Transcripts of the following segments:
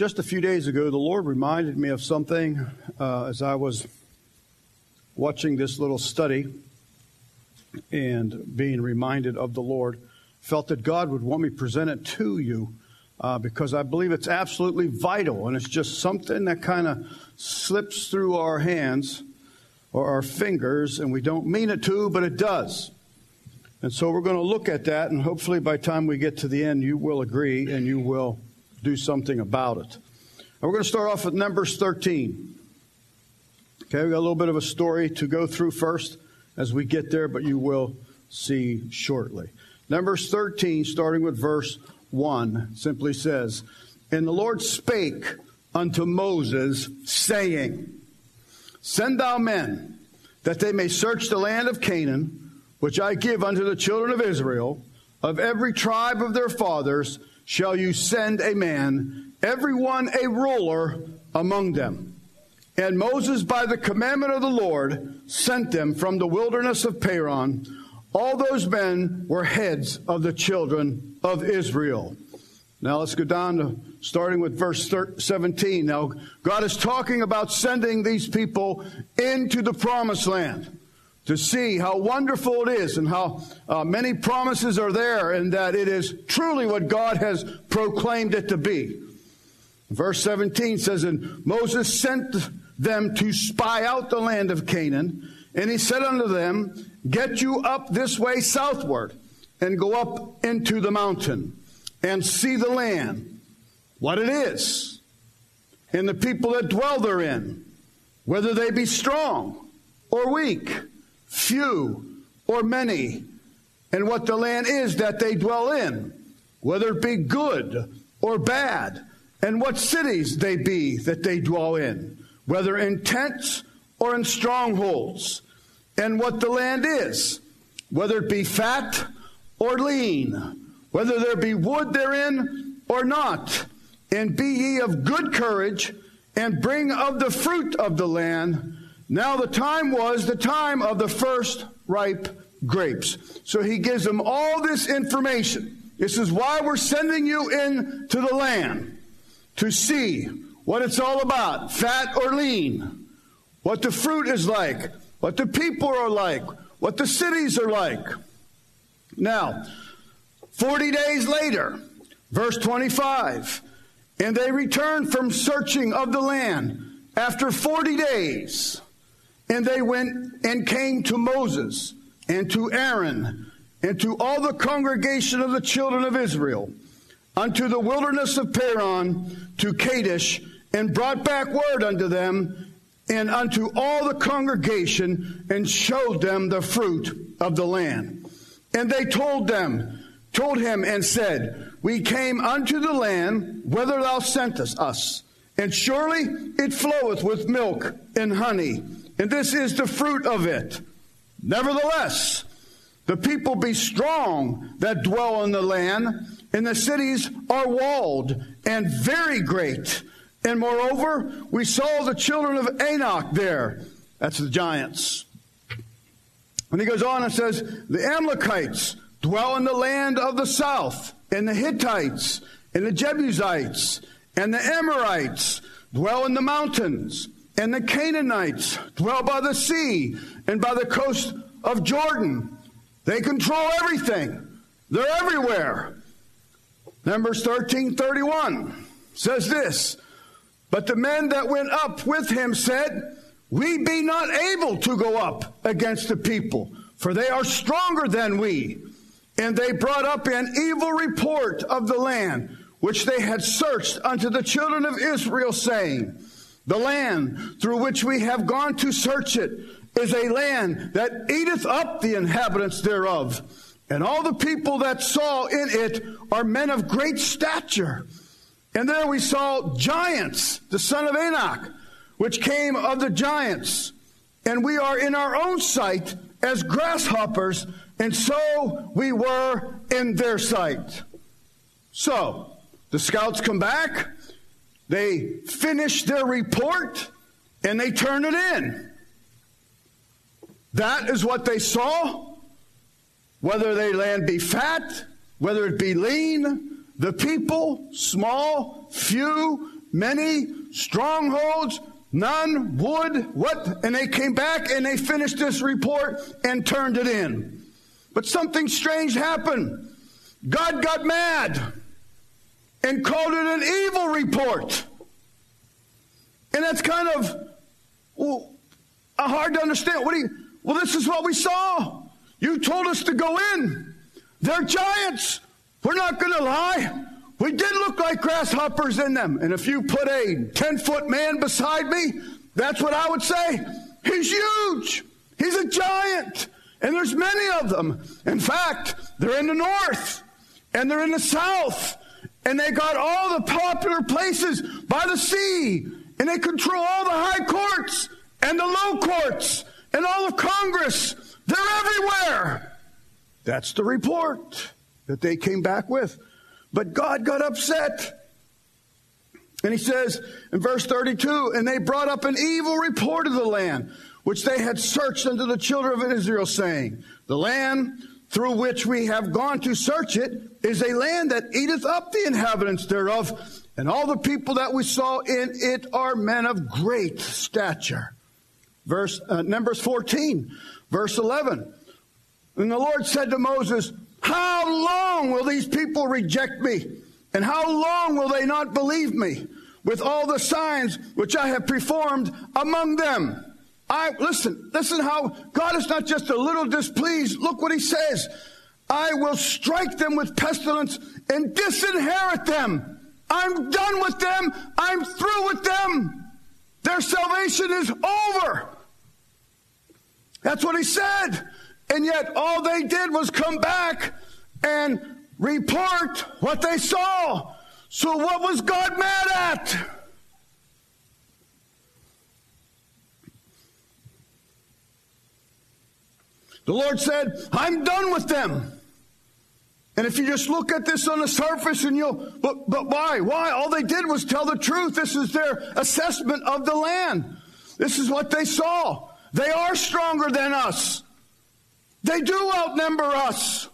just a few days ago, the Lord reminded me of something uh, as I was watching this little study and being reminded of the Lord. Felt that God would want me to present it to you uh, because I believe it's absolutely vital and it's just something that kind of slips through our hands or our fingers and we don't mean it to, but it does. And so we're going to look at that, and hopefully by the time we get to the end, you will agree and you will do something about it. And we're going to start off with Numbers 13. Okay, we got a little bit of a story to go through first as we get there, but you will see shortly. Numbers 13, starting with verse 1, simply says, And the Lord spake unto Moses, saying, Send thou men, that they may search the land of Canaan which I give unto the children of Israel, of every tribe of their fathers shall you send a man, every one a ruler among them. And Moses, by the commandment of the Lord, sent them from the wilderness of Paran. All those men were heads of the children of Israel. Now let's go down to starting with verse 17. Now, God is talking about sending these people into the promised land to see how wonderful it is and how uh, many promises are there and that it is truly what God has proclaimed it to be. Verse 17 says, And Moses sent them to spy out the land of Canaan, and he said unto them, Get you up this way southward, and go up into the mountain, and see the land, what it is, and the people that dwell therein, whether they be strong or weak few or many, and what the land is that they dwell in, whether it be good or bad, and what cities they be that they dwell in, whether in tents or in strongholds, and what the land is, whether it be fat or lean, whether there be wood therein or not. And be ye of good courage, and bring of the fruit of the land now the time was the time of the first ripe grapes. So he gives them all this information. This is why we're sending you into the land to see what it's all about, fat or lean, what the fruit is like, what the people are like, what the cities are like. Now, 40 days later, verse 25, and they returned from searching of the land after 40 days. And they went and came to Moses and to Aaron and to all the congregation of the children of Israel unto the wilderness of Paran to Kadesh and brought back word unto them and unto all the congregation and showed them the fruit of the land. And they told them, told him and said, We came unto the land whither thou sentest us, and surely it floweth with milk and honey and this is the fruit of it. Nevertheless, the people be strong that dwell in the land, and the cities are walled and very great. And moreover, we saw the children of Anak there. That's the giants. And he goes on and says, The Amalekites dwell in the land of the south, and the Hittites, and the Jebusites, and the Amorites dwell in the mountains. And the Canaanites dwell by the sea and by the coast of Jordan. They control everything. They're everywhere. Numbers 13 31 says this But the men that went up with him said, We be not able to go up against the people, for they are stronger than we. And they brought up an evil report of the land which they had searched unto the children of Israel, saying, the land through which we have gone to search it is a land that eateth up the inhabitants thereof. And all the people that saw in it are men of great stature. And there we saw giants, the son of Anak, which came of the giants. And we are in our own sight as grasshoppers, and so we were in their sight. So, the scouts come back. They finish their report and they turn it in. That is what they saw. Whether they land be fat, whether it be lean, the people, small, few, many strongholds, none would, what? And they came back and they finished this report and turned it in. But something strange happened. God got mad and called it an evil report. And that's kind of well, uh, hard to understand. What do you, well, this is what we saw. You told us to go in. They're giants. We're not going to lie. We did look like grasshoppers in them. And if you put a 10 foot man beside me, that's what I would say. He's huge. He's a giant. And there's many of them. In fact, they're in the north and they're in the south. And they got all the popular places by the sea. And they control all the high courts and the low courts and all of Congress. They're everywhere. That's the report that they came back with. But God got upset. And he says in verse 32 and they brought up an evil report of the land, which they had searched unto the children of Israel, saying, The land through which we have gone to search it is a land that eateth up the inhabitants thereof, and all the people that we saw in it are men of great stature. Verse uh, Numbers 14, verse 11. And the Lord said to Moses, how long will these people reject me? And how long will they not believe me with all the signs which I have performed among them? I listen, listen how God is not just a little displeased. Look what he says. I will strike them with pestilence and disinherit them. I'm done with them. I'm through with them. Their salvation is over. That's what he said. And yet all they did was come back and report what they saw. So what was God mad at? The Lord said, I'm done with them. And if you just look at this on the surface and you'll, but, but why? Why? All they did was tell the truth. This is their assessment of the land. This is what they saw. They are stronger than us. They do outnumber us.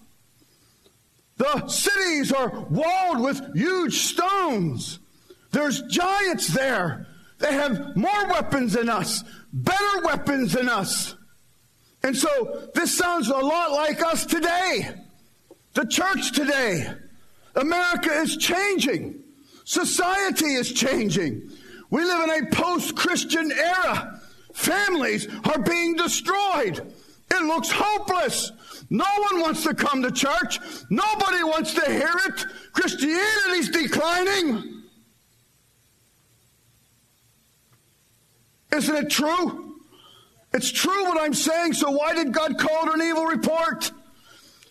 The cities are walled with huge stones. There's giants there. They have more weapons than us, better weapons than us. And so this sounds a lot like us today. The church today. America is changing. Society is changing. We live in a post Christian era. Families are being destroyed. It looks hopeless. No one wants to come to church. Nobody wants to hear it. Christianity's declining. Isn't it true? It's true what I'm saying, so why did God call it an evil report?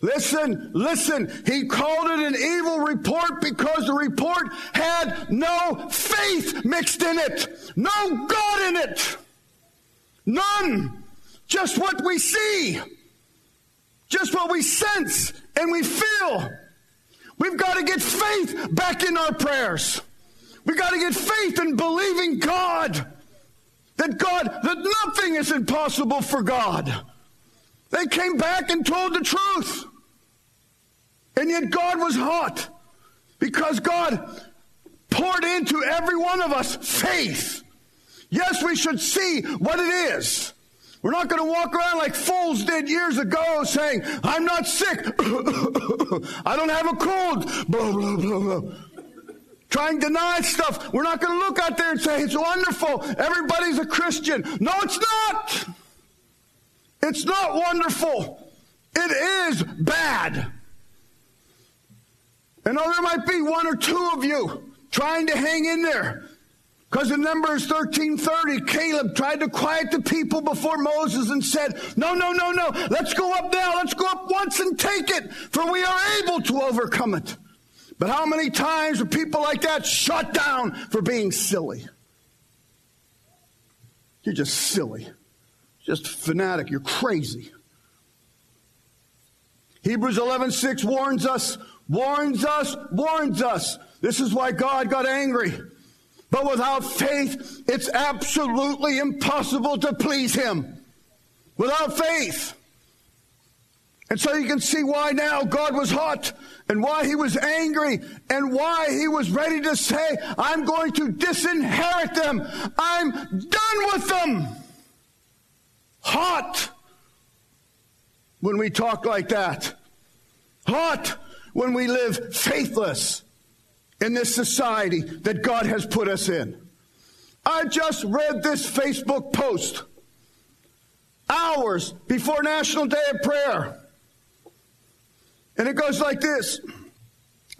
Listen, listen. He called it an evil report because the report had no faith mixed in it, no God in it. None. Just what we see, just what we sense and we feel. We've got to get faith back in our prayers. We've got to get faith in believing God. That God, that nothing is impossible for God. They came back and told the truth. And yet God was hot because God poured into every one of us faith. Yes, we should see what it is. We're not going to walk around like fools did years ago saying, I'm not sick. I don't have a cold. Blah, blah, blah, blah. Trying to deny stuff. We're not going to look out there and say, it's wonderful. Everybody's a Christian. No, it's not. It's not wonderful. It is bad. And though there might be one or two of you trying to hang in there, because in Numbers 1330, Caleb tried to quiet the people before Moses and said, No, no, no, no, let's go up now. Let's go up once and take it, for we are able to overcome it. But how many times are people like that shut down for being silly? You're just silly. Just fanatic. You're crazy. Hebrews 11:6 warns us, warns us, warns us. This is why God got angry. But without faith, it's absolutely impossible to please Him. Without faith. And so you can see why now God was hot and why he was angry and why he was ready to say, I'm going to disinherit them. I'm done with them. Hot when we talk like that. Hot when we live faithless in this society that God has put us in. I just read this Facebook post hours before National Day of Prayer. And it goes like this.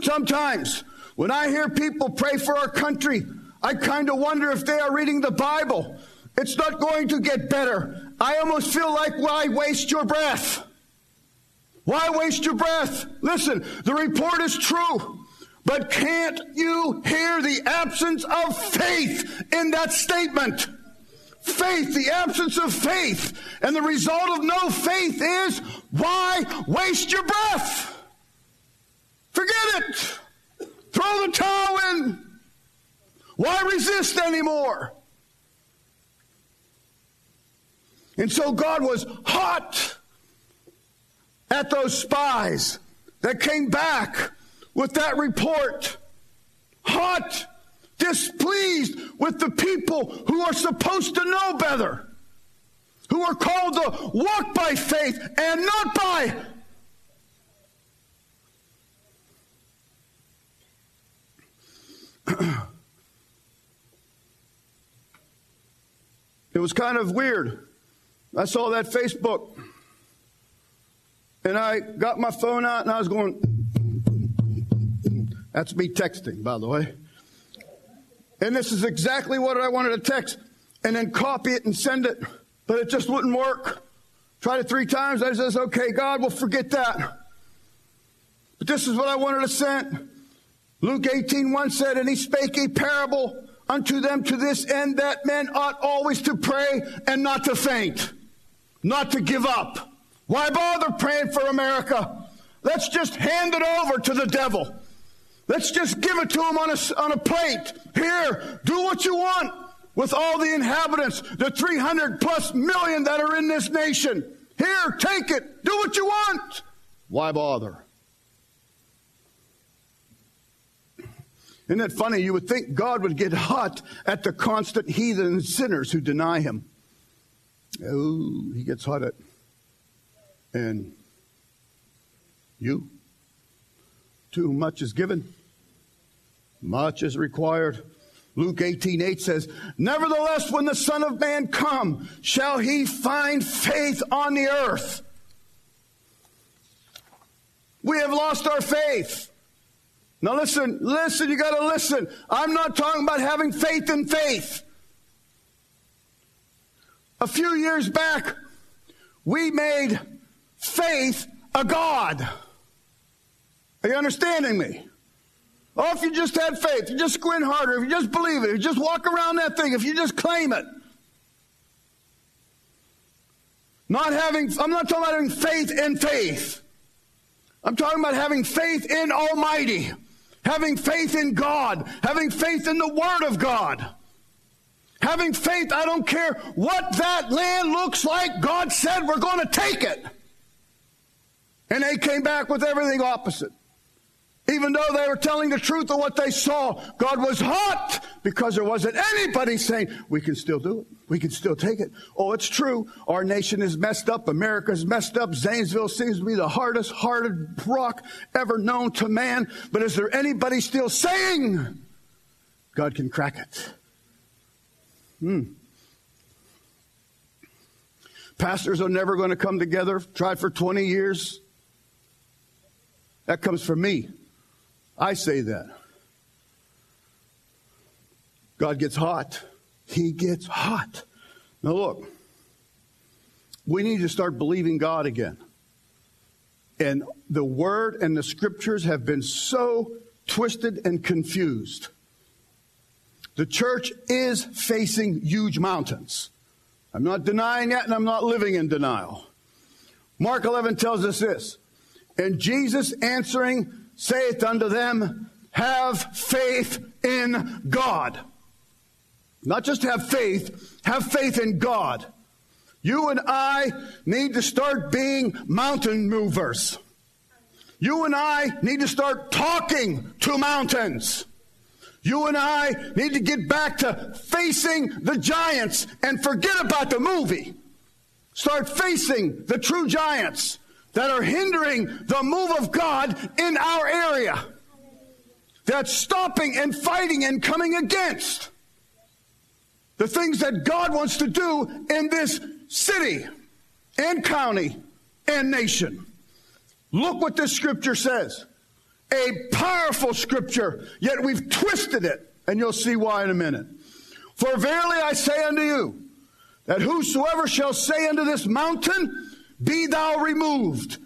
Sometimes when I hear people pray for our country, I kind of wonder if they are reading the Bible. It's not going to get better. I almost feel like why waste your breath? Why waste your breath? Listen, the report is true. But can't you hear the absence of faith in that statement? Faith, the absence of faith. And the result of no faith is why waste your breath? Forget it. Throw the towel in. Why resist anymore? And so God was hot at those spies that came back with that report. Hot, displeased with the people who are supposed to know better, who are called to walk by faith and not by. it was kind of weird. I saw that Facebook and I got my phone out and I was going, that's me texting, by the way. And this is exactly what I wanted to text and then copy it and send it, but it just wouldn't work. Tried it three times. I says, okay, God, we'll forget that. But this is what I wanted to send. Luke 18, 1 said, and he spake a parable unto them to this end that men ought always to pray and not to faint, not to give up. Why bother praying for America? Let's just hand it over to the devil. Let's just give it to him on a, on a plate. Here, do what you want with all the inhabitants, the 300 plus million that are in this nation. Here, take it. Do what you want. Why bother? Isn't it funny? You would think God would get hot at the constant heathen sinners who deny him. Oh, he gets hot at. And you? Too much is given, much is required. Luke 18, 8 says, Nevertheless, when the Son of Man come, shall he find faith on the earth? We have lost our faith. Now listen, listen, you gotta listen. I'm not talking about having faith in faith. A few years back, we made faith a God. Are you understanding me? Oh, if you just had faith, you just squint harder, if you just believe it, if you just walk around that thing, if you just claim it. Not having, I'm not talking about having faith in faith. I'm talking about having faith in Almighty, having faith in God, having faith in the Word of God. Having faith, I don't care what that land looks like, God said we're going to take it. And they came back with everything opposite. Even though they were telling the truth of what they saw, God was hot because there wasn't anybody saying, we can still do it. We can still take it. Oh, it's true. Our nation is messed up. America's messed up. Zanesville seems to be the hardest hearted rock ever known to man. But is there anybody still saying God can crack it? Hmm. Pastors are never going to come together. Tried for 20 years. That comes from me. I say that. God gets hot. He gets hot. Now, look, we need to start believing God again. And the word and the scriptures have been so twisted and confused. The church is facing huge mountains. I'm not denying that, and I'm not living in denial. Mark 11 tells us this and Jesus answering saith unto them, Have faith in God. Not just have faith, have faith in God. You and I need to start being mountain movers. You and I need to start talking to mountains. You and I need to get back to facing the giants and forget about the movie. Start facing the true giants that are hindering the move of God in our area. That's stopping and fighting and coming against the things that God wants to do in this city and county and nation. Look what this scripture says. A powerful scripture, yet we've twisted it, and you'll see why in a minute. For verily I say unto you, that whosoever shall say unto this mountain, Be thou removed,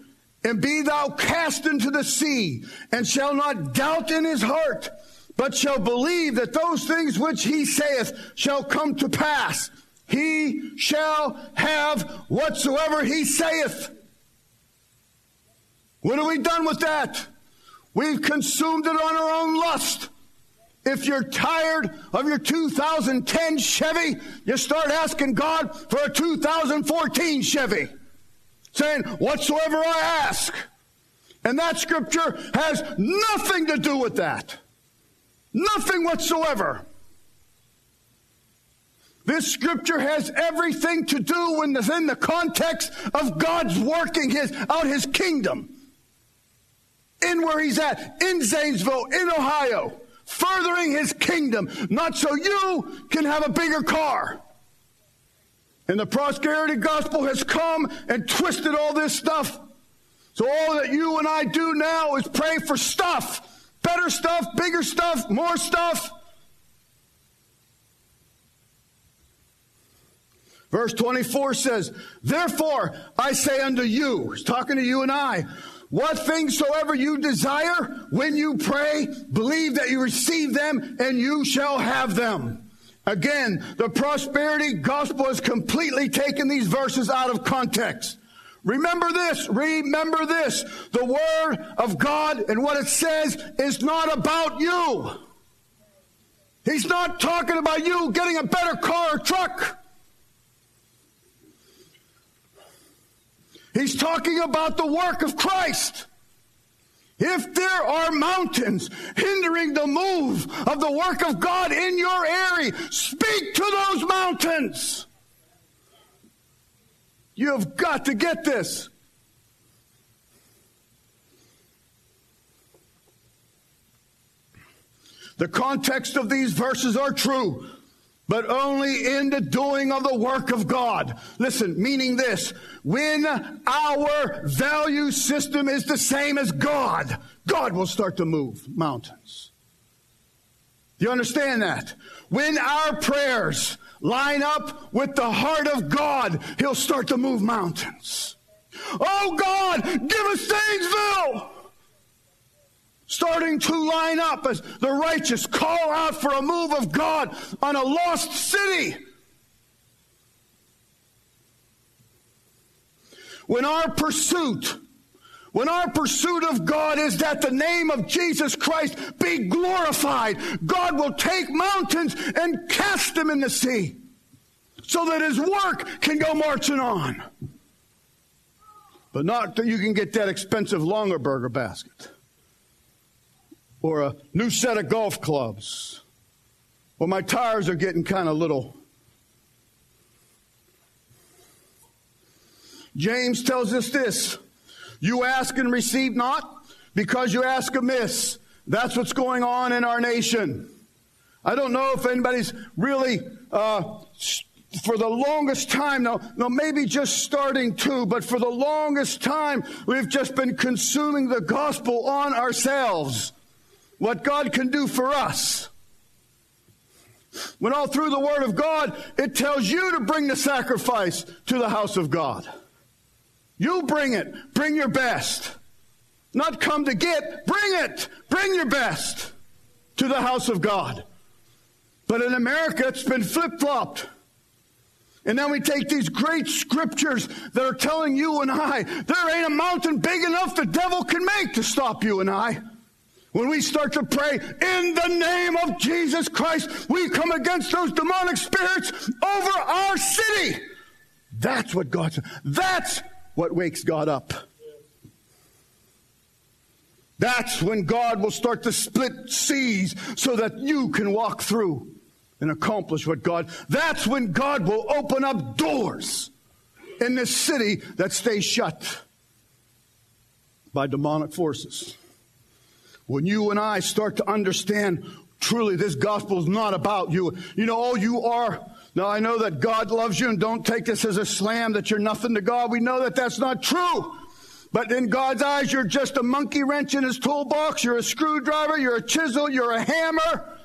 and be thou cast into the sea, and shall not doubt in his heart, but shall believe that those things which he saith shall come to pass, he shall have whatsoever he saith. What have we done with that? We've consumed it on our own lust. If you're tired of your 2010 Chevy, you start asking God for a 2014 Chevy. Saying, whatsoever I ask. And that scripture has nothing to do with that. Nothing whatsoever. This scripture has everything to do within the context of God's working his, out his kingdom. In where he's at, in Zanesville, in Ohio furthering his kingdom, not so you can have a bigger car. And the prosperity gospel has come and twisted all this stuff. So all that you and I do now is pray for stuff. Better stuff, bigger stuff, more stuff. Verse 24 says, Therefore I say unto you, he's talking to you and I, what things soever you desire, when you pray, believe that you receive them and you shall have them. Again, the prosperity gospel has completely taken these verses out of context. Remember this, remember this. The word of God and what it says is not about you. He's not talking about you getting a better car or truck. He's talking about the work of Christ. If there are mountains hindering the move of the work of God in your area, speak to those mountains. You have got to get this. The context of these verses are true but only in the doing of the work of God. Listen, meaning this, when our value system is the same as God, God will start to move mountains. You understand that? When our prayers line up with the heart of God, He'll start to move mountains. Oh God, give us Zanesville! Starting to line up as the righteous call out for a move of God on a lost city. When our pursuit, when our pursuit of God is that the name of Jesus Christ be glorified, God will take mountains and cast them in the sea so that his work can go marching on. But not that you can get that expensive Longaberger basket or a new set of golf clubs. Well, my tires are getting kind of little. James tells us this You ask and receive not because you ask amiss. That's what's going on in our nation. I don't know if anybody's really, uh, for the longest time, now, now maybe just starting to, but for the longest time, we've just been consuming the gospel on ourselves what God can do for us. When all through the Word of God, it tells you to bring the sacrifice to the house of God. You bring it. Bring your best. Not come to get, bring it. Bring your best to the house of God. But in America, it's been flip flopped. And then we take these great scriptures that are telling you and I, there ain't a mountain big enough the devil can make to stop you and I. When we start to pray in the name of Jesus Christ, we come against those demonic spirits over our city. That's what God. That's what wakes God up. That's when God will start to split seas so that you can walk through and accomplish what God. That's when God will open up doors in this city that stays shut by demonic forces. When you and I start to understand truly this gospel is not about you. You know, all you are. Now I know that God loves you and don't take this as a slam that you're nothing to God. We know that that's not true. But in God's eyes, you're just a monkey wrench in his toolbox. You're a screwdriver. You're a chisel. You're a hammer.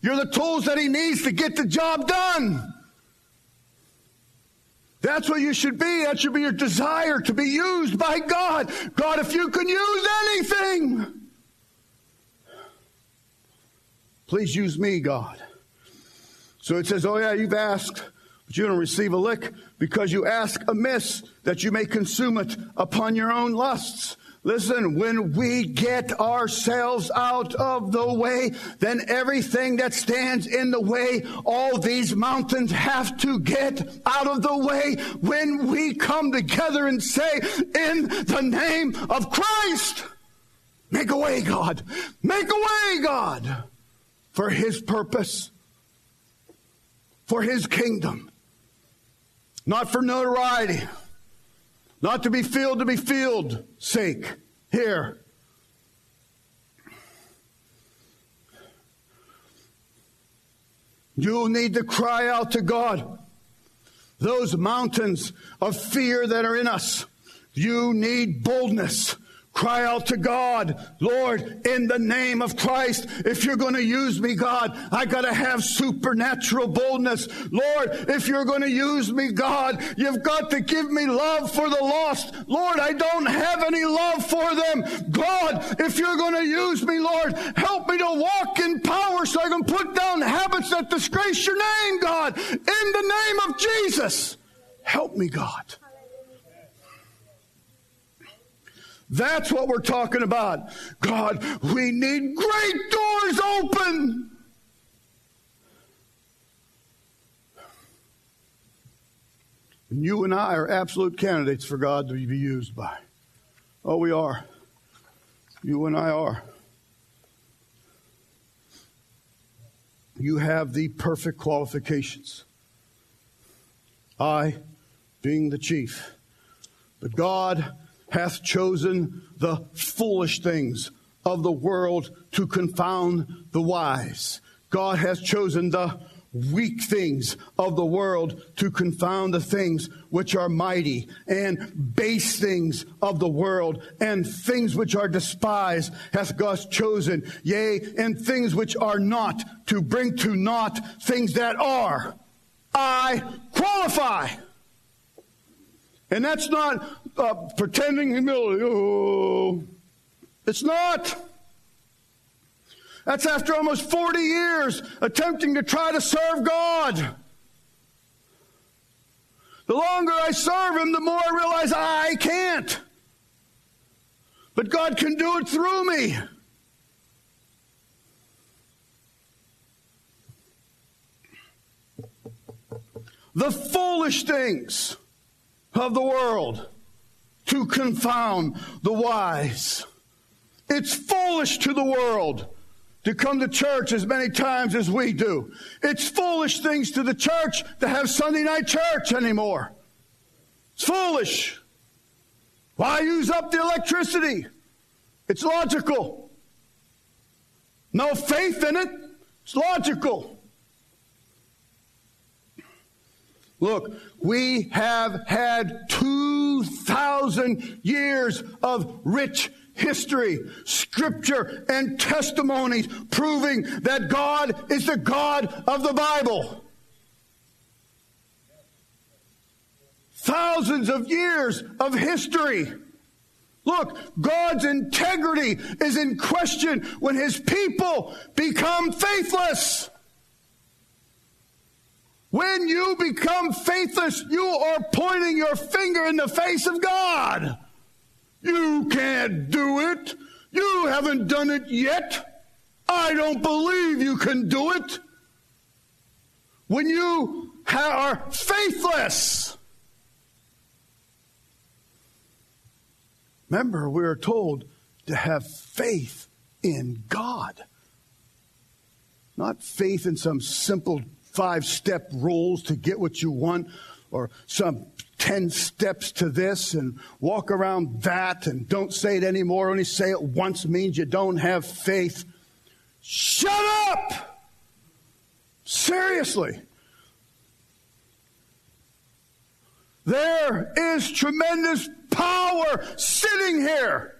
You're the tools that he needs to get the job done. That's what you should be. That should be your desire to be used by God. God, if you can use anything, please use me, God. So it says, Oh, yeah, you've asked, but you don't receive a lick because you ask amiss that you may consume it upon your own lusts. Listen, when we get ourselves out of the way, then everything that stands in the way, all these mountains have to get out of the way when we come together and say, in the name of Christ, make a way, God. Make a way, God, for his purpose, for his kingdom, not for notoriety not to be filled to be filled sake. Here. You'll need to cry out to God. Those mountains of fear that are in us. You need boldness. Cry out to God, Lord, in the name of Christ. If you're going to use me, God, I got to have supernatural boldness. Lord, if you're going to use me, God, you've got to give me love for the lost. Lord, I don't have any love for them. God, if you're going to use me, Lord, help me to walk in power so I can put down habits that disgrace your name, God. In the name of Jesus, help me, God. That's what we're talking about. God, we need great doors open. And you and I are absolute candidates for God to be used by. Oh, we are. You and I are. You have the perfect qualifications. I, being the chief. But God hath chosen the foolish things of the world to confound the wise. God has chosen the weak things of the world to confound the things which are mighty and base things of the world. And things which are despised hath God chosen yea and things which are not to bring to naught things that are. I qualify. And that's not uh, pretending humility. Oh, it's not. That's after almost 40 years attempting to try to serve God. The longer I serve Him, the more I realize I can't. But God can do it through me. The foolish things of the world to confound the wise. It's foolish to the world to come to church as many times as we do. It's foolish things to the church to have Sunday night church anymore. It's foolish. Why use up the electricity? It's logical. No faith in it. It's logical. Look, we have had 2,000 years of rich history, scripture, and testimonies proving that God is the God of the Bible. Thousands of years of history. Look, God's integrity is in question when his people become faithless. When you become faithless, you are pointing your finger in the face of God. You can't do it. You haven't done it yet. I don't believe you can do it. When you are faithless, remember, we are told to have faith in God, not faith in some simple five step rules to get what you want or some 10 steps to this and walk around that and don't say it anymore. Only say it once means you don't have faith. Shut up! Seriously. There is tremendous power sitting here.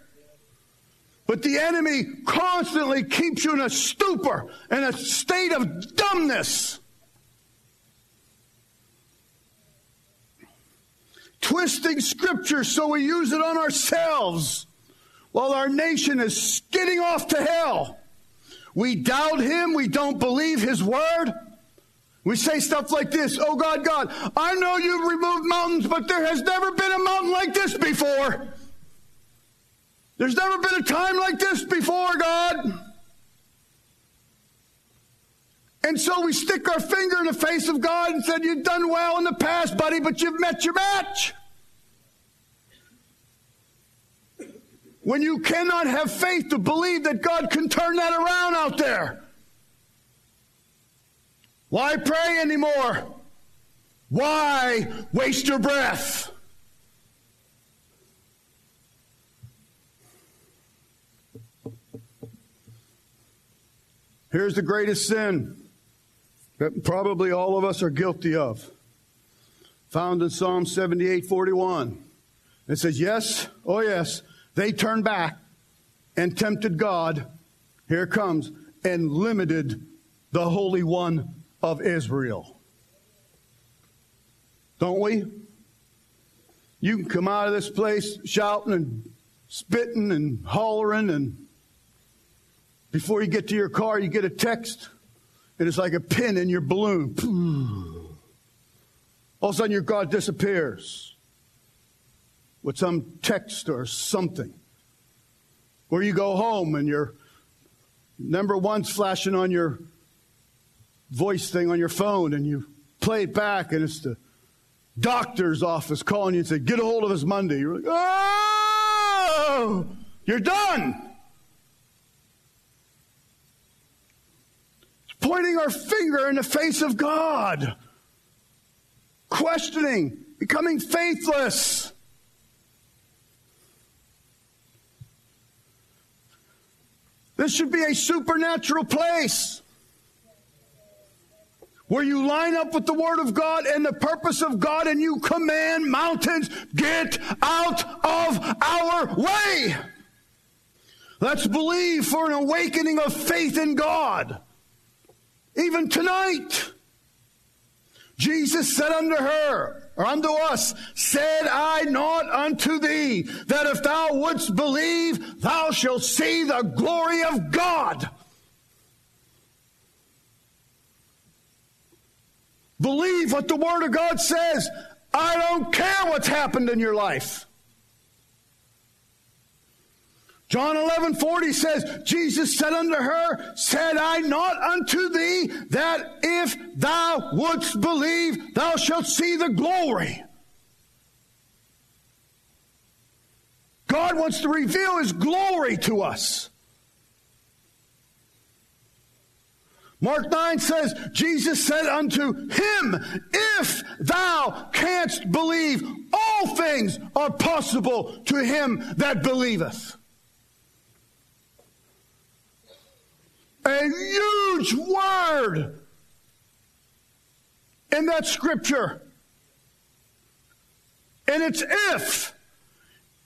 But the enemy constantly keeps you in a stupor, in a state of dumbness. Twisting scripture so we use it on ourselves while our nation is skidding off to hell. We doubt him, we don't believe his word. We say stuff like this Oh God, God, I know you've removed mountains, but there has never been a mountain like this before. There's never been a time like this before, God. And so we stick our finger in the face of God and said, You've done well in the past, buddy, but you've met your match. When you cannot have faith to believe that God can turn that around out there. Why pray anymore? Why waste your breath? Here's the greatest sin that probably all of us are guilty of. Found in Psalm 78 41. It says, Yes, oh yes, they turned back and tempted God. Here comes, and limited the Holy One of Israel. Don't we? You can come out of this place shouting and spitting and hollering, and before you get to your car, you get a text, and it's like a pin in your balloon. All of a sudden, your God disappears with some text or something. Or you go home and your number one's flashing on your voice thing on your phone and you play it back and it's the doctor's office calling you and say, get a hold of us Monday. You're like, oh, you're done. Pointing our finger in the face of God, questioning, becoming faithless. This should be a supernatural place where you line up with the Word of God and the purpose of God and you command mountains, get out of our way. Let's believe for an awakening of faith in God. Even tonight, Jesus said unto her, or unto us, said I not unto thee, that if thou wouldst believe, thou shalt see the glory of God. Believe what the Word of God says. I don't care what's happened in your life. John 11 40 says, Jesus said unto her, Said I not unto thee that if thou wouldst believe, thou shalt see the glory? God wants to reveal his glory to us. Mark 9 says, Jesus said unto him, If thou canst believe, all things are possible to him that believeth. A huge word in that scripture. And it's if.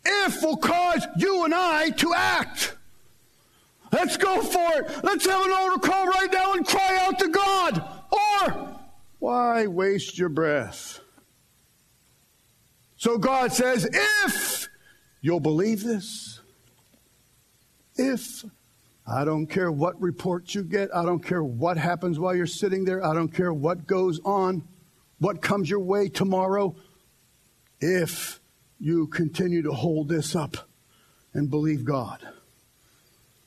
If will cause you and I to act. Let's go for it. Let's have an altar call right now and cry out to God. Or, why waste your breath? So God says, if you'll believe this, if I don't care what reports you get, I don't care what happens while you're sitting there, I don't care what goes on, what comes your way tomorrow, if you continue to hold this up and believe God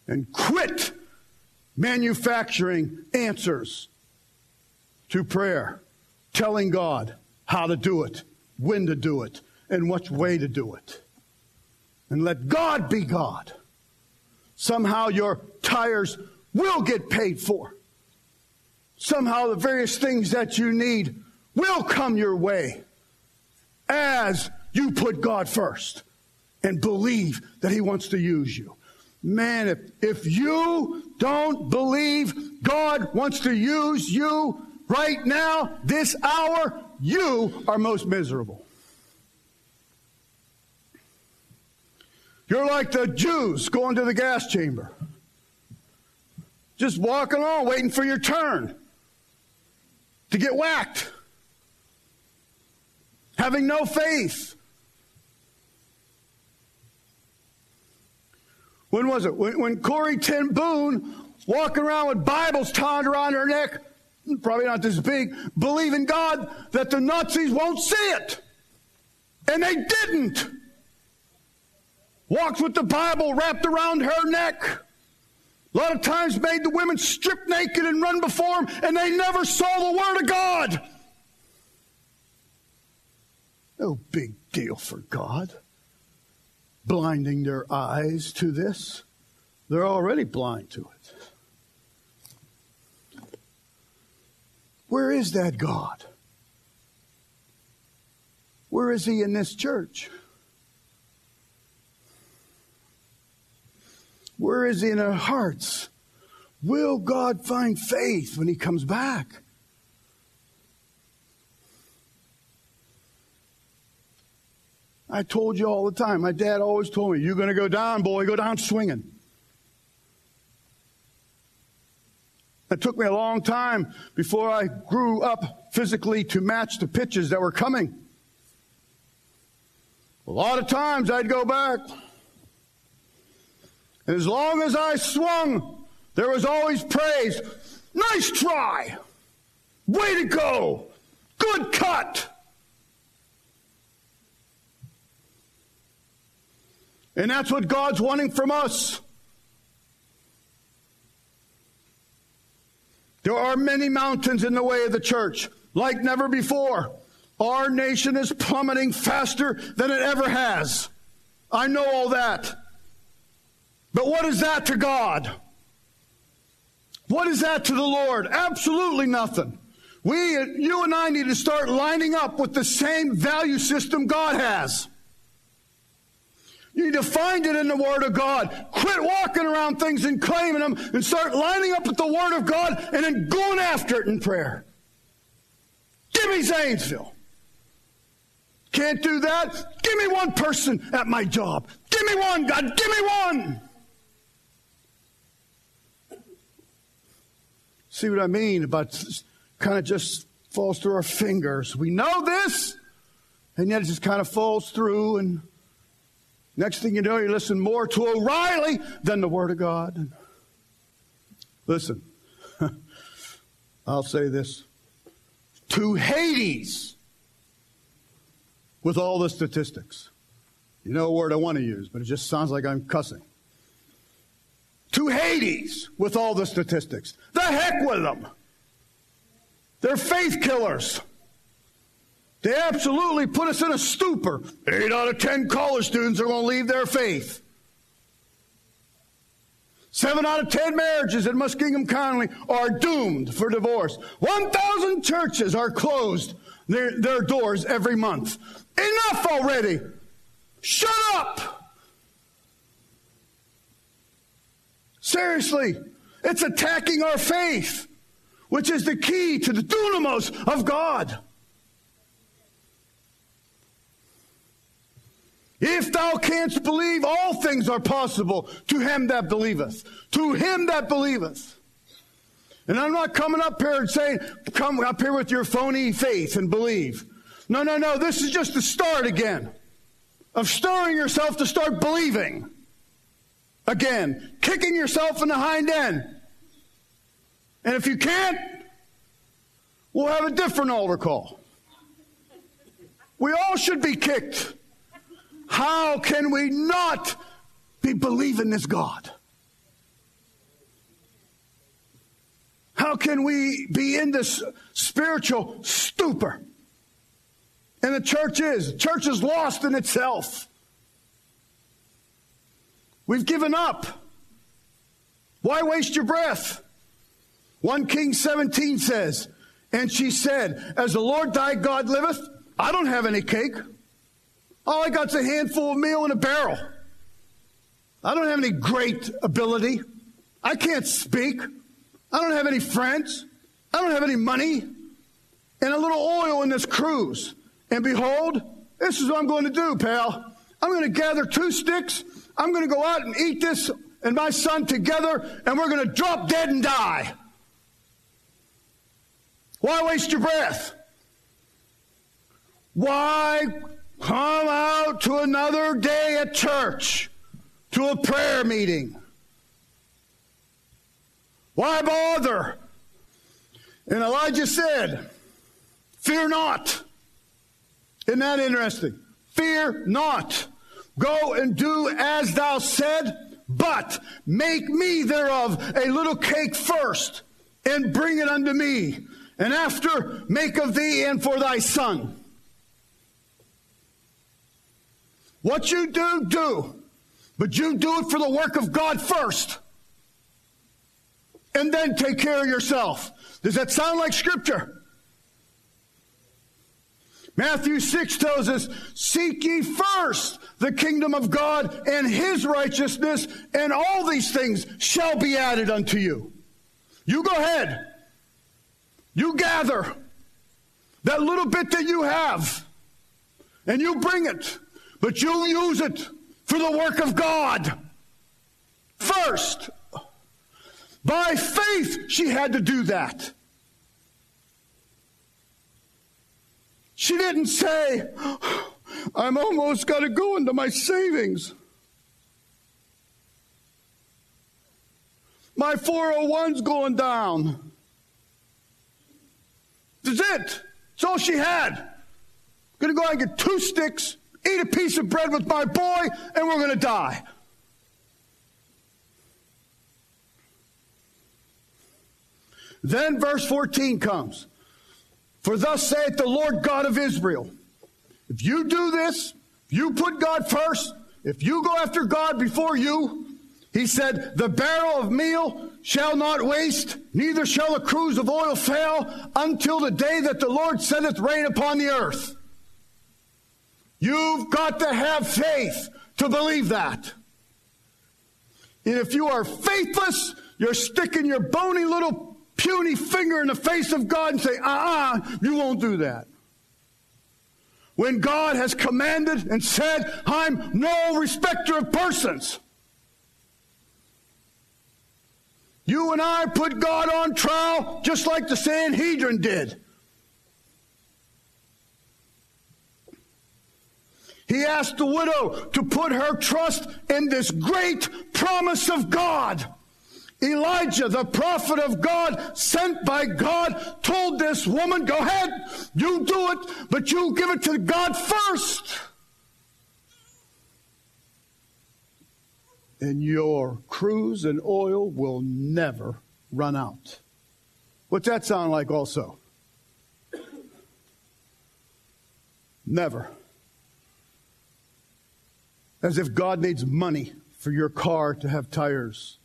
and quit manufacturing answers to prayer, telling God how to do it, when to do it, and which way to do it. and let God be God. Somehow your tires will get paid for. Somehow the various things that you need will come your way as you put God first and believe that He wants to use you. Man, if, if you don't believe God wants to use you right now, this hour, you are most miserable. You're like the Jews going to the gas chamber. Just walking along, waiting for your turn to get whacked. Having no faith. When was it? When, when Corrie ten Boom walking around with Bibles tied around her neck, probably not this big, believing God that the Nazis won't see it. And they didn't. Walked with the Bible wrapped around her neck. A lot of times made the women strip naked and run before him, and they never saw the Word of God. No big deal for God. Blinding their eyes to this. They're already blind to it. Where is that God? Where is He in this church? Where is He in our hearts? Will God find faith when He comes back? I told you all the time. My dad always told me, You're going to go down, boy, go down swinging. It took me a long time before I grew up physically to match the pitches that were coming. A lot of times I'd go back. And as long as I swung, there was always praise. Nice try. Way to go. Good cut. And that's what God's wanting from us. There are many mountains in the way of the church, like never before. Our nation is plummeting faster than it ever has. I know all that. But what is that to God? What is that to the Lord? Absolutely nothing. We, you and I need to start lining up with the same value system God has. You need to find it in the Word of God. Quit walking around things and claiming them and start lining up with the Word of God and then going after it in prayer. Give me Zanesville. Can't do that? Give me one person at my job. Give me one, God. Give me one. See what I mean about kind of just falls through our fingers. We know this, and yet it just kind of falls through and Next thing you know, you listen more to O'Reilly than the Word of God. Listen, I'll say this to Hades with all the statistics. You know a word I want to use, but it just sounds like I'm cussing. To Hades with all the statistics. The heck with them. They're faith killers. They absolutely put us in a stupor. Eight out of ten college students are going to leave their faith. Seven out of ten marriages in Muskingum County are doomed for divorce. 1,000 churches are closed their, their doors every month. Enough already. Shut up. Seriously, it's attacking our faith, which is the key to the dunamis of God. If thou canst believe, all things are possible to him that believeth. To him that believeth. And I'm not coming up here and saying, come up here with your phony faith and believe. No, no, no. This is just the start again of stirring yourself to start believing. Again, kicking yourself in the hind end. And if you can't, we'll have a different altar call. We all should be kicked. How can we not be believing this God? How can we be in this spiritual stupor? And the church is. The church is lost in itself. We've given up. Why waste your breath? 1 King 17 says, And she said, As the Lord thy God liveth, I don't have any cake. All I got's a handful of meal in a barrel. I don't have any great ability. I can't speak. I don't have any friends. I don't have any money. And a little oil in this cruse. And behold, this is what I'm going to do, pal. I'm going to gather two sticks. I'm going to go out and eat this and my son together, and we're going to drop dead and die. Why waste your breath? Why come out to another day at church, to a prayer meeting? Why bother? And Elijah said, Fear not. Isn't that interesting? Fear not. Go and do as thou said, but make me thereof a little cake first, and bring it unto me. And after, make of thee and for thy son. What you do, do. But you do it for the work of God first. And then take care of yourself. Does that sound like scripture? Matthew 6 tells us, Seek ye first the kingdom of God and his righteousness, and all these things shall be added unto you. You go ahead. You gather that little bit that you have, and you bring it, but you use it for the work of God. First, by faith, she had to do that. She didn't say, I'm almost got to go into my savings. My 401's going down. That's it. That's all she had. Gonna go out and get two sticks, eat a piece of bread with my boy, and we're gonna die. Then verse 14 comes. For thus saith the Lord God of Israel if you do this, if you put God first, if you go after God before you, he said, the barrel of meal shall not waste, neither shall a cruse of oil fail until the day that the Lord sendeth rain upon the earth. You've got to have faith to believe that. And if you are faithless, you're sticking your bony little puny finger in the face of God and say, uh uh-uh, uh, you won't do that. When God has commanded and said, I'm no respecter of persons. You and I put God on trial just like the Sanhedrin did. He asked the widow to put her trust in this great promise of God. Elijah, the prophet of God, sent by God, told this woman, Go ahead, you do it, but you give it to God first. And your cruse and oil will never run out. What's that sound like, also? Never. As if God needs money for your car to have tires.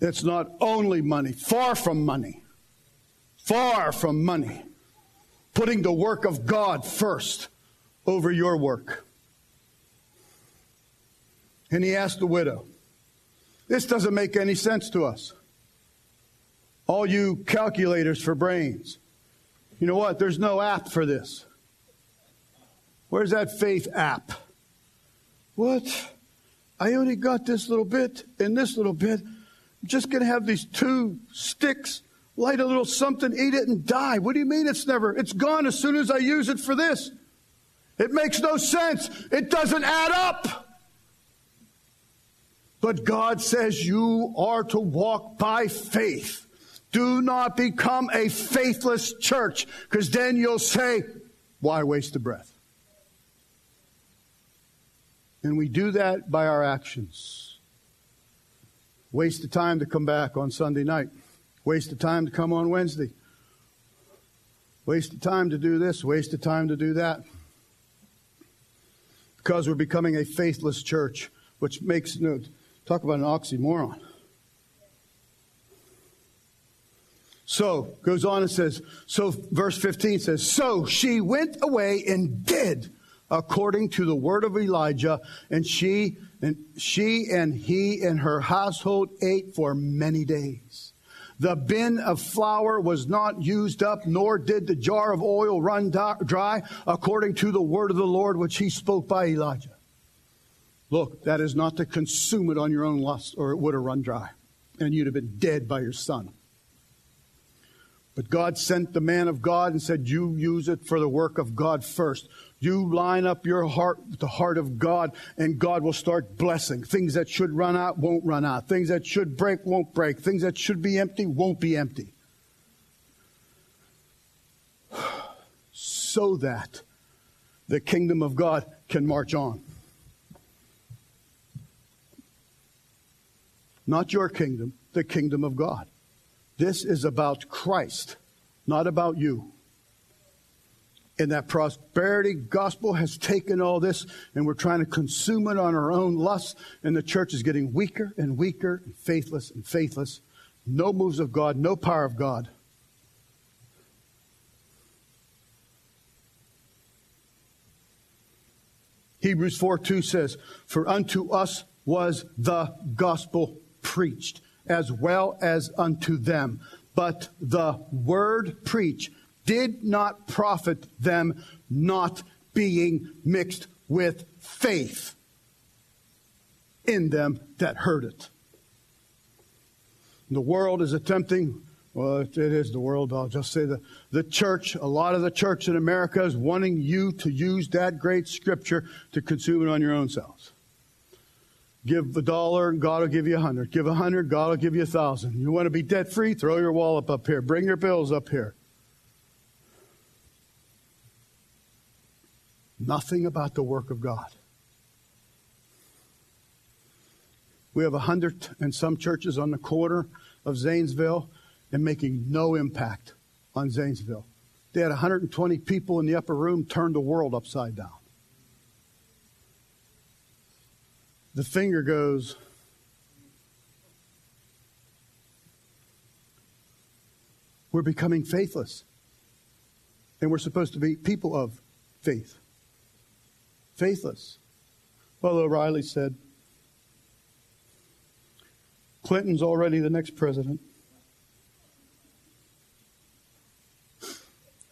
It's not only money, far from money. Far from money. Putting the work of God first over your work. And he asked the widow, This doesn't make any sense to us. All you calculators for brains. You know what? There's no app for this. Where's that faith app? What? I only got this little bit and this little bit just going to have these two sticks, light a little something, eat it, and die. What do you mean it's never? It's gone as soon as I use it for this. It makes no sense. It doesn't add up. But God says you are to walk by faith. Do not become a faithless church, because then you'll say, Why waste the breath? And we do that by our actions. Waste of time to come back on Sunday night. Waste of time to come on Wednesday. Waste of time to do this. Waste of time to do that. because we're becoming a faithless church, which makes no talk about an oxymoron. So goes on and says, so verse 15 says, so she went away and did according to the word of Elijah, and she and she and he and her household ate for many days. The bin of flour was not used up, nor did the jar of oil run dry, according to the word of the Lord which he spoke by Elijah. Look, that is not to consume it on your own lust, or it would have run dry, and you'd have been dead by your son. But God sent the man of God and said, You use it for the work of God first. You line up your heart with the heart of God, and God will start blessing. Things that should run out won't run out. Things that should break won't break. Things that should be empty won't be empty. So that the kingdom of God can march on. Not your kingdom, the kingdom of God. This is about Christ, not about you. And that prosperity gospel has taken all this, and we're trying to consume it on our own lusts, and the church is getting weaker and weaker and faithless and faithless. No moves of God, no power of God. Hebrews 4 2 says, For unto us was the gospel preached as well as unto them. But the word preached did not profit them, not being mixed with faith in them that heard it. The world is attempting, well, it is the world, I'll just say the, the church, a lot of the church in America is wanting you to use that great scripture to consume it on your own selves. Give a dollar, and God will give you a hundred. Give a hundred, God will give you a thousand. You want to be debt free? Throw your wallet up here. Bring your bills up here. Nothing about the work of God. We have a hundred and some churches on the corner of Zanesville and making no impact on Zanesville. They had 120 people in the upper room, turned the world upside down. the finger goes, we're becoming faithless. And we're supposed to be people of faith. Faithless. Well, O'Reilly said, Clinton's already the next president.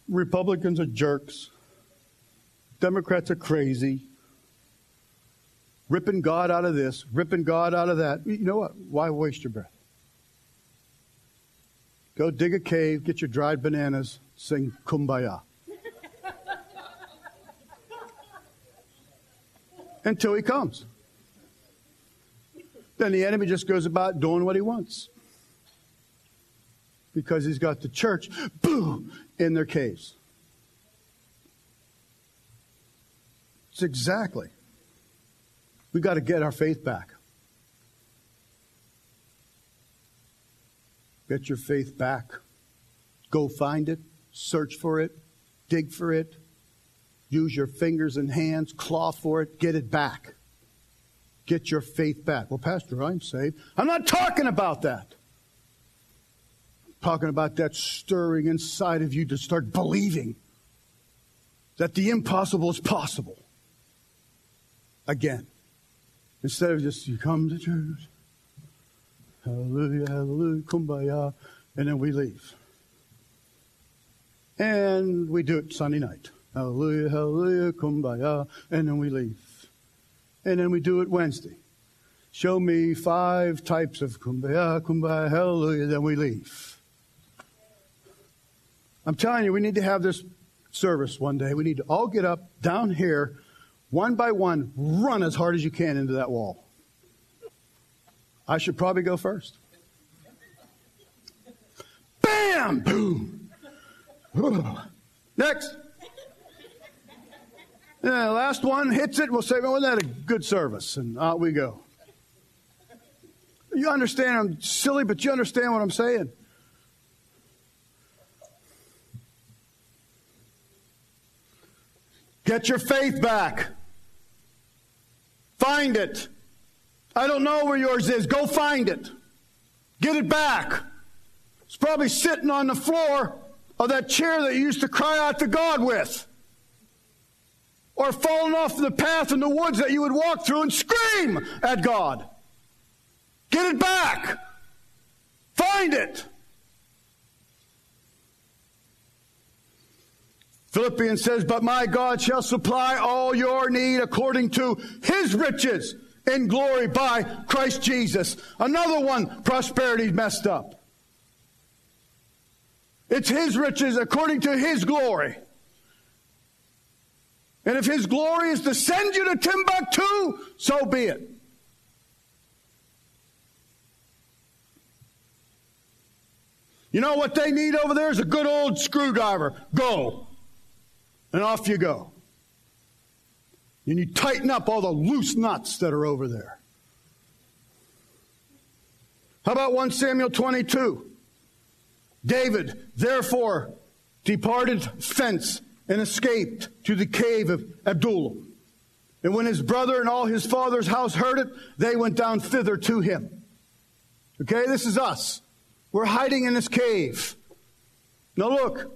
Republicans are jerks. Democrats are crazy ripping God out of this, ripping God out of that. You know what? Why waste your breath? Go dig a cave, get your dried bananas, sing kumbaya. Until he comes. Then the enemy just goes about doing what he wants. Because he's got the church, boo, in their caves. It's exactly we got to get our faith back. Get your faith back. Go find it, search for it, dig for it, use your fingers and hands, claw for it, get it back. Get your faith back. Well, Pastor, I'm saved. I'm not talking about that. I'm talking about that stirring inside of you to start believing that the impossible is possible again. Instead of just, you come to church, hallelujah, hallelujah, kumbaya, and then we leave. And we do it Sunday night. Hallelujah, hallelujah, kumbaya, and then we leave. And then we do it Wednesday. Show me five types of kumbaya, kumbaya, hallelujah, then we leave. I'm telling you, we need to have this service one day. We need to all get up down here one by one, run as hard as you can into that wall. I should probably go first. Bam! Boom! Next. Yeah, last one hits it. We'll say, well, wasn't that a good service? And out we go. You understand, I'm silly, but you understand what I'm saying. Get your faith back. Find it. I don't know where yours is. Go find it. Get it back. It's probably sitting on the floor of that chair that you used to cry out to God with. Or fallen off the path in the woods that you would walk through and scream at God. Get it back. Find it. Philippians says, But my God shall supply all your need according to his riches in glory by Christ Jesus. Another one, prosperity messed up. It's his riches according to his glory. And if his glory is to send you to Timbuktu, so be it. You know what they need over there is a good old screwdriver. Go and off you go. And you tighten up all the loose nuts that are over there. How about 1 Samuel 22? David, therefore, departed thence and escaped to the cave of Adullam. And when his brother and all his father's house heard it, they went down thither to him. Okay, this is us. We're hiding in this cave. Now look,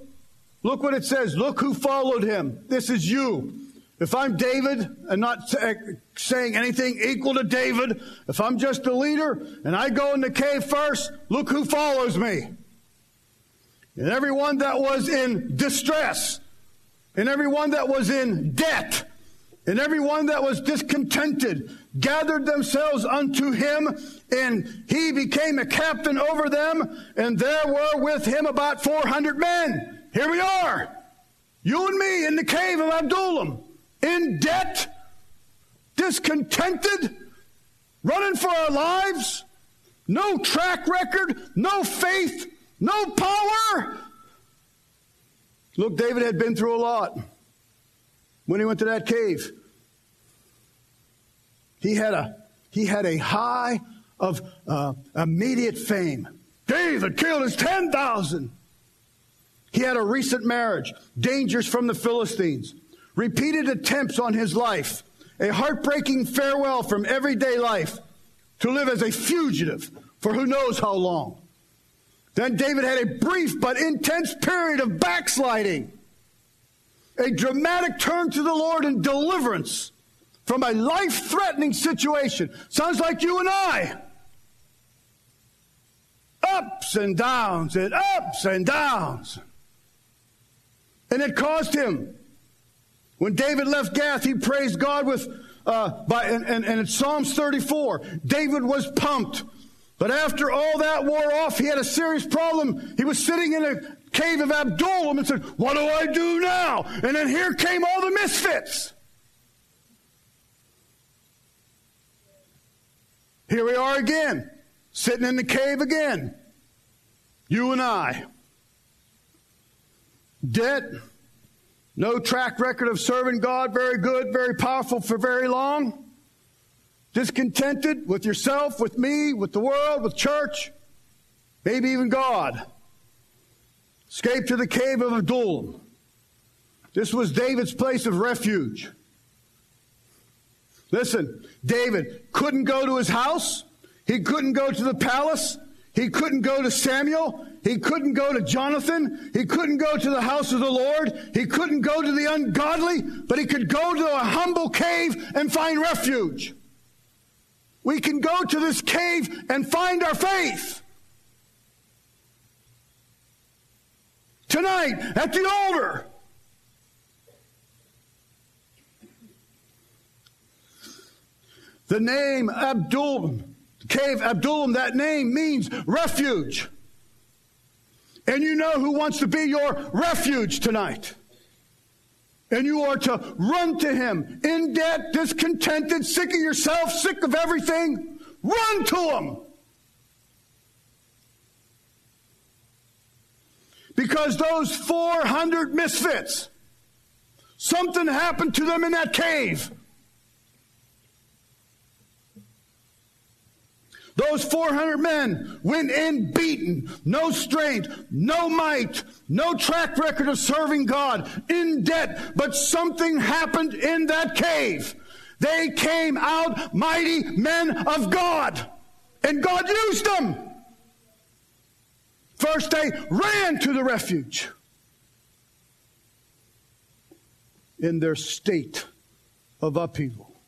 Look what it says. Look who followed him. This is you. If I'm David and not eh, saying anything equal to David, if I'm just a leader and I go in the cave first, look who follows me. And everyone that was in distress, and everyone that was in debt, and everyone that was discontented gathered themselves unto him, and he became a captain over them, and there were with him about 400 men. Here we are, you and me in the cave of Adullam, in debt, discontented, running for our lives, no track record, no faith, no power. Look, David had been through a lot when he went to that cave. He had a he had a high of uh, immediate fame. David killed his ten thousand. He had a recent marriage, dangers from the Philistines, repeated attempts on his life, a heartbreaking farewell from everyday life to live as a fugitive for who knows how long. Then David had a brief but intense period of backsliding, a dramatic turn to the Lord and deliverance from a life threatening situation. Sounds like you and I. Ups and downs and ups and downs. And it caused him. When David left Gath, he praised God with, uh, by, and, and, and in Psalms 34, David was pumped. But after all that wore off, he had a serious problem. He was sitting in a cave of Adullam and said, What do I do now? And then here came all the misfits. Here we are again, sitting in the cave again. You and I. Debt, no track record of serving God, very good, very powerful for very long. Discontented with yourself, with me, with the world, with church, maybe even God. Escape to the cave of Adullam. This was David's place of refuge. Listen, David couldn't go to his house. He couldn't go to the palace. He couldn't go to Samuel. He couldn't go to Jonathan. He couldn't go to the house of the Lord. He couldn't go to the ungodly, but he could go to a humble cave and find refuge. We can go to this cave and find our faith. Tonight at the altar. The name Abdul Cave Adullam, that name means refuge. And you know who wants to be your refuge tonight. And you are to run to him in debt, discontented, sick of yourself, sick of everything. Run to him. Because those 400 misfits, something happened to them in that cave. Those 400 men went in beaten, no strength, no might, no track record of serving God, in debt, but something happened in that cave. They came out mighty men of God, and God used them. First, they ran to the refuge in their state of upheaval,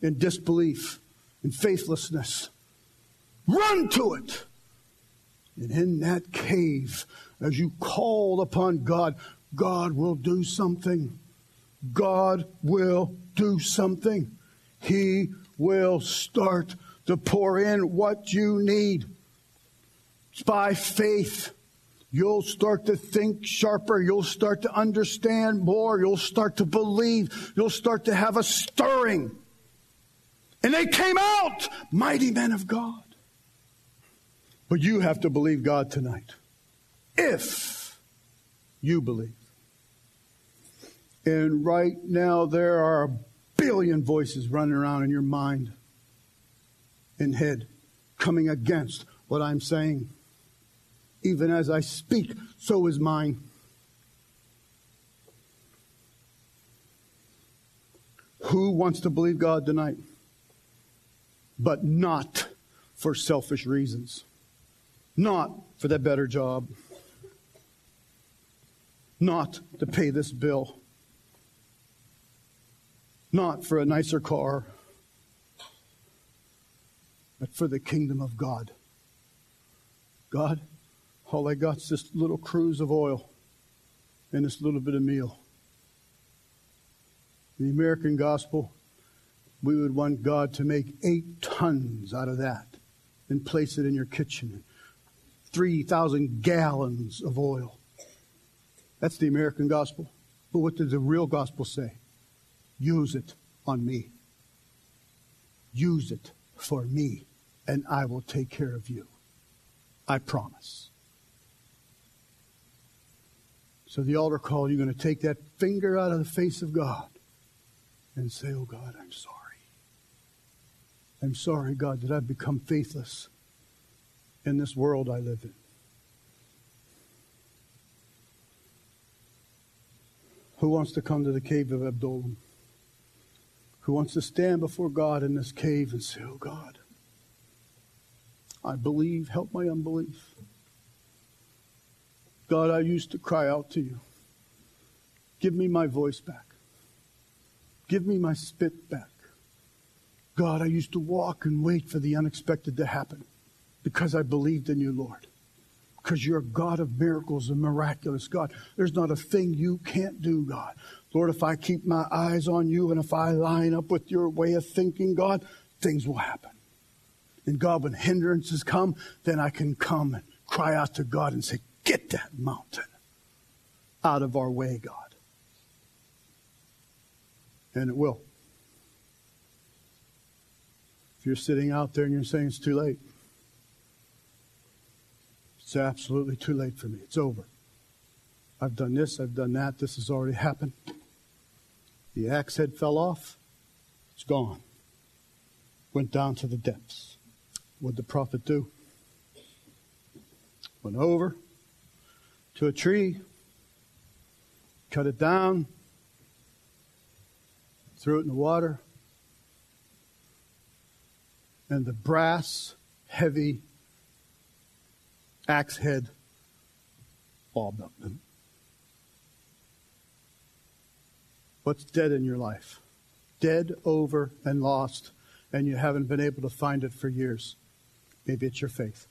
in disbelief, in faithlessness. Run to it. And in that cave, as you call upon God, God will do something. God will do something. He will start to pour in what you need. It's by faith. You'll start to think sharper. You'll start to understand more. You'll start to believe. You'll start to have a stirring. And they came out, mighty men of God. But you have to believe God tonight. If you believe. And right now, there are a billion voices running around in your mind and head coming against what I'm saying. Even as I speak, so is mine. Who wants to believe God tonight? But not for selfish reasons, not for that better job, not to pay this bill not for a nicer car, but for the kingdom of God. God, all I got is this little cruse of oil and this little bit of meal. In the American gospel, we would want God to make eight tons out of that and place it in your kitchen. 3,000 gallons of oil. That's the American gospel. But what does the real gospel say? Use it on me. Use it for me, and I will take care of you. I promise. So, the altar call, you're going to take that finger out of the face of God and say, Oh God, I'm sorry. I'm sorry, God, that I've become faithless in this world I live in. Who wants to come to the cave of Adullam? who wants to stand before God in this cave and say, Oh God, I believe, help my unbelief. God, I used to cry out to you. Give me my voice back. Give me my spit back. God, I used to walk and wait for the unexpected to happen because I believed in you, Lord. Because you're a God of miracles and miraculous God. There's not a thing you can't do, God. Lord, if I keep my eyes on you and if I line up with your way of thinking, God, things will happen. And God, when hindrances come, then I can come and cry out to God and say, Get that mountain out of our way, God. And it will. If you're sitting out there and you're saying it's too late, it's absolutely too late for me. It's over. I've done this, I've done that, this has already happened. The axe head fell off. It's gone. Went down to the depths. What'd the prophet do? Went over to a tree, cut it down, threw it in the water, and the brass, heavy axe head bobbed up. What's dead in your life? Dead, over, and lost, and you haven't been able to find it for years. Maybe it's your faith.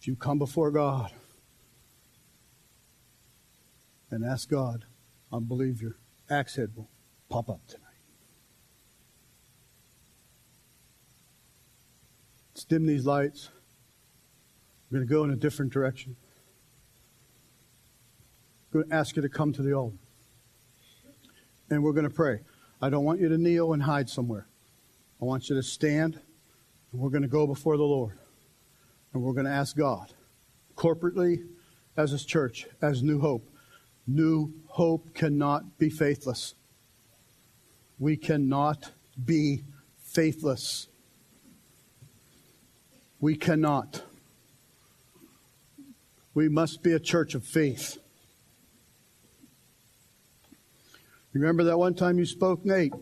If you come before God and ask God, I believe your axe head will pop up tonight. Let's dim these lights. I'm going to go in a different direction. I'm going to ask you to come to the altar and we're going to pray. I don't want you to kneel and hide somewhere. I want you to stand, and we're going to go before the Lord. And we're going to ask God, corporately, as a church, as New Hope. New Hope cannot be faithless. We cannot be faithless. We cannot. We must be a church of faith. Remember that one time you spoke, Nate?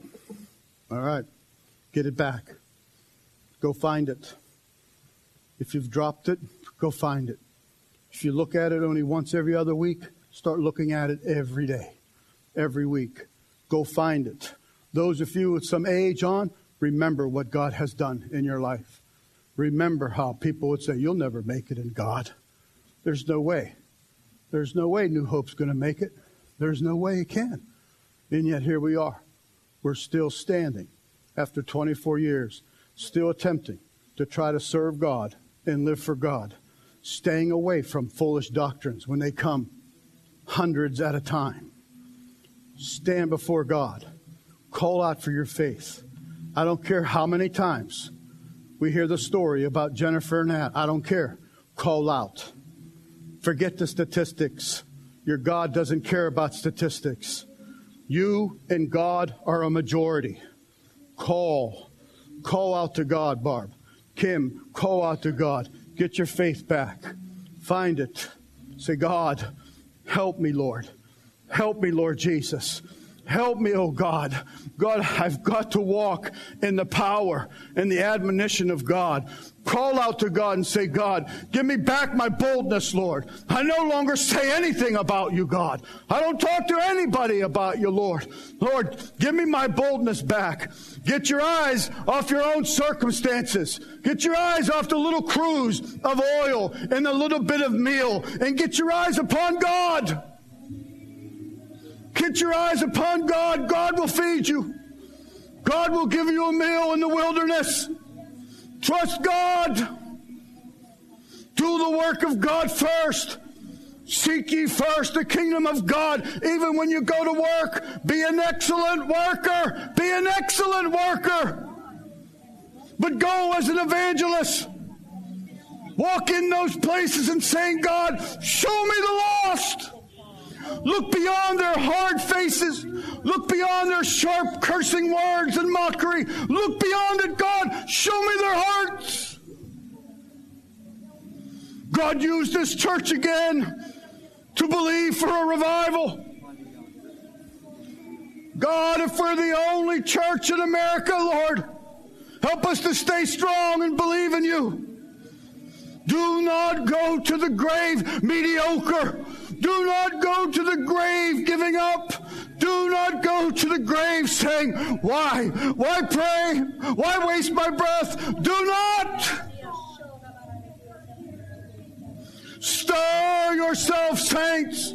All right. Get it back. Go find it. If you've dropped it, go find it. If you look at it only once every other week, start looking at it every day, every week. Go find it. Those of you with some age on, remember what God has done in your life. Remember how people would say, You'll never make it in God. There's no way. There's no way New Hope's going to make it. There's no way it can. And yet here we are. We're still standing after 24 years, still attempting to try to serve God and live for God, staying away from foolish doctrines when they come hundreds at a time. Stand before God. Call out for your faith. I don't care how many times we hear the story about Jennifer and. I don't care. Call out. Forget the statistics. Your God doesn't care about statistics. You and God are a majority. Call. Call out to God, Barb. Kim, call out to God. Get your faith back. Find it. Say, God, help me, Lord. Help me, Lord Jesus. Help me, oh God. God, I've got to walk in the power and the admonition of God. Call out to God and say, God, give me back my boldness, Lord. I no longer say anything about you, God. I don't talk to anybody about you, Lord. Lord, give me my boldness back. Get your eyes off your own circumstances. Get your eyes off the little cruse of oil and the little bit of meal and get your eyes upon God. Get your eyes upon God. God will feed you. God will give you a meal in the wilderness. Trust God. Do the work of God first. Seek ye first the kingdom of God. Even when you go to work, be an excellent worker. Be an excellent worker. But go as an evangelist. Walk in those places and saying, God, show me the lost. Look beyond their hard faces. Look beyond their sharp cursing words and mockery. Look beyond it, God. Show me their hearts. God used this church again to believe for a revival. God, if we're the only church in America, Lord, help us to stay strong and believe in you. Do not go to the grave mediocre. Do not go to the grave giving up. Do not go to the grave saying, Why? Why pray? Why waste my breath? Do not. Stir yourself, saints.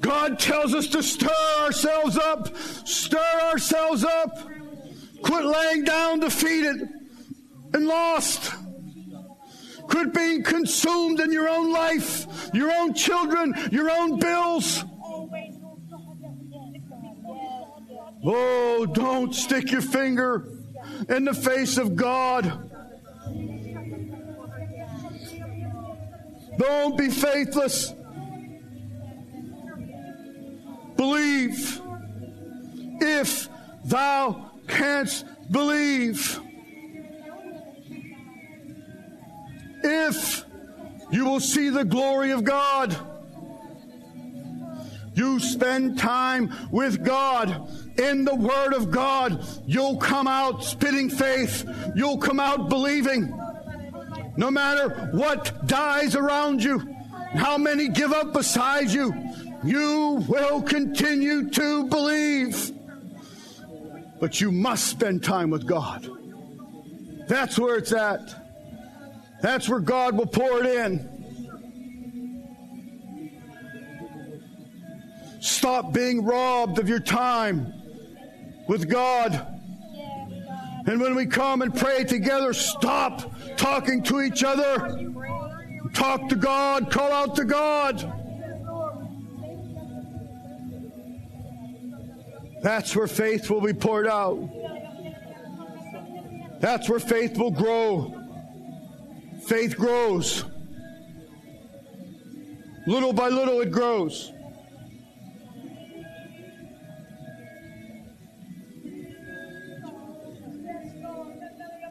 God tells us to stir ourselves up. Stir ourselves up. Quit laying down defeated and lost. Quit being consumed in your own life, your own children, your own bills. Oh, don't stick your finger in the face of God. Don't be faithless. Believe if thou canst believe. If you will see the glory of God. You spend time with God in the Word of God. You'll come out spitting faith. You'll come out believing. No matter what dies around you, how many give up beside you, you will continue to believe. But you must spend time with God. That's where it's at. That's where God will pour it in. Stop being robbed of your time with God. And when we come and pray together, stop talking to each other. Talk to God, call out to God. That's where faith will be poured out. That's where faith will grow. Faith grows. Little by little, it grows.